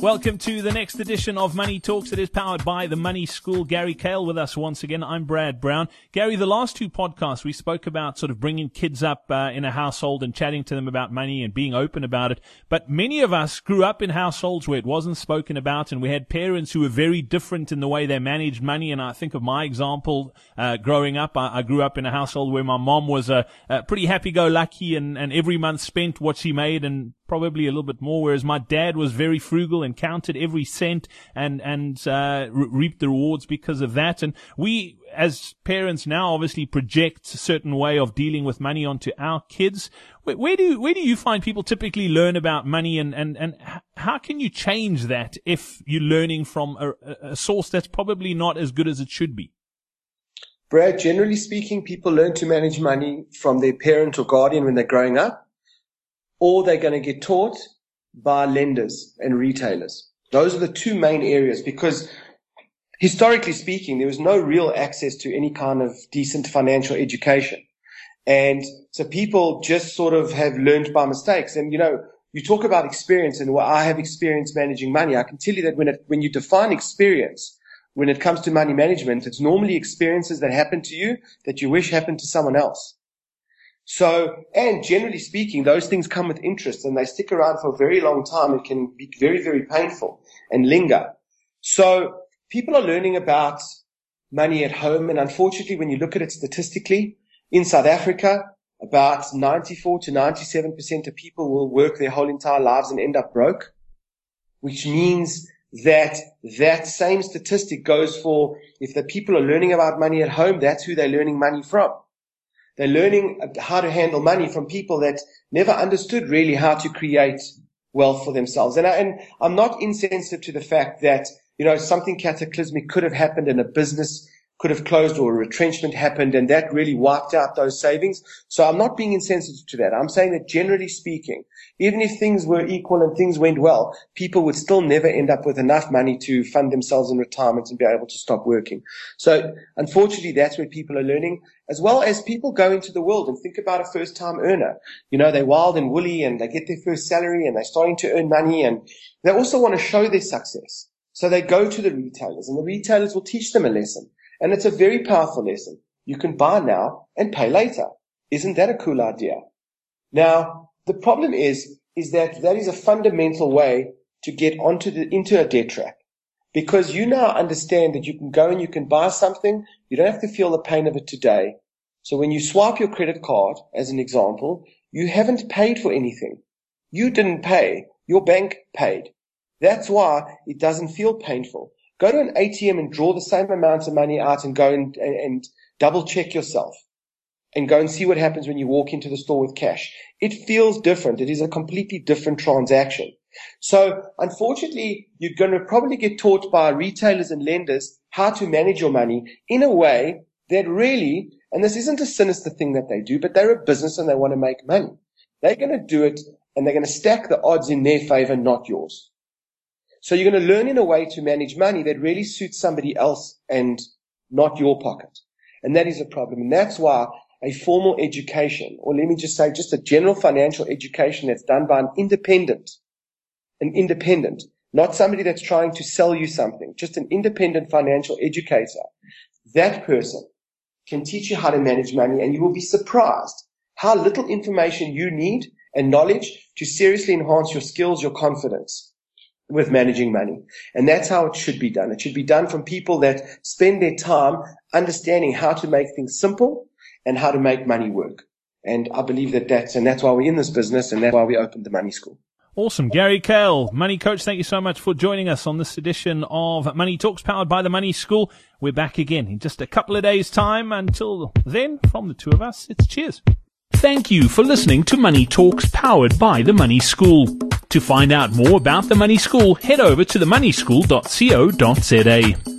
Welcome to the next edition of Money Talks. It is powered by the Money School. Gary Kale with us once again. I'm Brad Brown. Gary, the last two podcasts we spoke about sort of bringing kids up uh, in a household and chatting to them about money and being open about it. But many of us grew up in households where it wasn't spoken about, and we had parents who were very different in the way they managed money. And I think of my example uh, growing up. I, I, grew up in a household where my mom was a, a pretty happy-go-lucky, and, and every month spent what she made and probably a little bit more, whereas my dad was very frugal and counted every cent and, and, uh, re- reaped the rewards because of that. And we, as parents now obviously project a certain way of dealing with money onto our kids. Where, where do, where do you find people typically learn about money and, and, and how can you change that if you're learning from a, a source that's probably not as good as it should be? Brad, generally speaking, people learn to manage money from their parent or guardian when they're growing up or they're going to get taught by lenders and retailers. Those are the two main areas because historically speaking, there was no real access to any kind of decent financial education. And so people just sort of have learned by mistakes. And, you know, you talk about experience and what I have experience managing money. I can tell you that when it, when you define experience, when it comes to money management, it's normally experiences that happen to you that you wish happened to someone else. So, and generally speaking, those things come with interest and they stick around for a very long time. It can be very, very painful and linger. So people are learning about money at home. And unfortunately, when you look at it statistically in South Africa, about 94 to 97% of people will work their whole entire lives and end up broke, which means that that same statistic goes for if the people are learning about money at home, that's who they're learning money from. They're learning how to handle money from people that never understood really how to create wealth for themselves. And, I, and I'm not insensitive to the fact that, you know, something cataclysmic could have happened in a business could have closed or a retrenchment happened and that really wiped out those savings. So I'm not being insensitive to that. I'm saying that generally speaking, even if things were equal and things went well, people would still never end up with enough money to fund themselves in retirement and be able to stop working. So unfortunately, that's where people are learning, as well as people go into the world and think about a first time earner. You know, they're wild and woolly and they get their first salary and they're starting to earn money and they also want to show their success. So they go to the retailers and the retailers will teach them a lesson. And it's a very powerful lesson. You can buy now and pay later. Isn't that a cool idea? Now, the problem is, is that that is a fundamental way to get onto the, into a debt trap. Because you now understand that you can go and you can buy something. You don't have to feel the pain of it today. So when you swipe your credit card, as an example, you haven't paid for anything. You didn't pay. Your bank paid. That's why it doesn't feel painful. Go to an ATM and draw the same amount of money out and go and, and, and double check yourself and go and see what happens when you walk into the store with cash. It feels different. It is a completely different transaction. So unfortunately, you're going to probably get taught by retailers and lenders how to manage your money in a way that really, and this isn't a sinister thing that they do, but they're a business and they want to make money. They're going to do it and they're going to stack the odds in their favor, not yours. So you're going to learn in a way to manage money that really suits somebody else and not your pocket. And that is a problem. And that's why a formal education, or let me just say just a general financial education that's done by an independent, an independent, not somebody that's trying to sell you something, just an independent financial educator. That person can teach you how to manage money and you will be surprised how little information you need and knowledge to seriously enhance your skills, your confidence with managing money. And that's how it should be done. It should be done from people that spend their time understanding how to make things simple and how to make money work. And I believe that that's, and that's why we're in this business and that's why we opened the Money School. Awesome. Gary Kale, Money Coach, thank you so much for joining us on this edition of Money Talks powered by the Money School. We're back again in just a couple of days time. Until then, from the two of us, it's cheers. Thank you for listening to Money Talks powered by the Money School. To find out more about the Money School, head over to themoneyschool.co.za.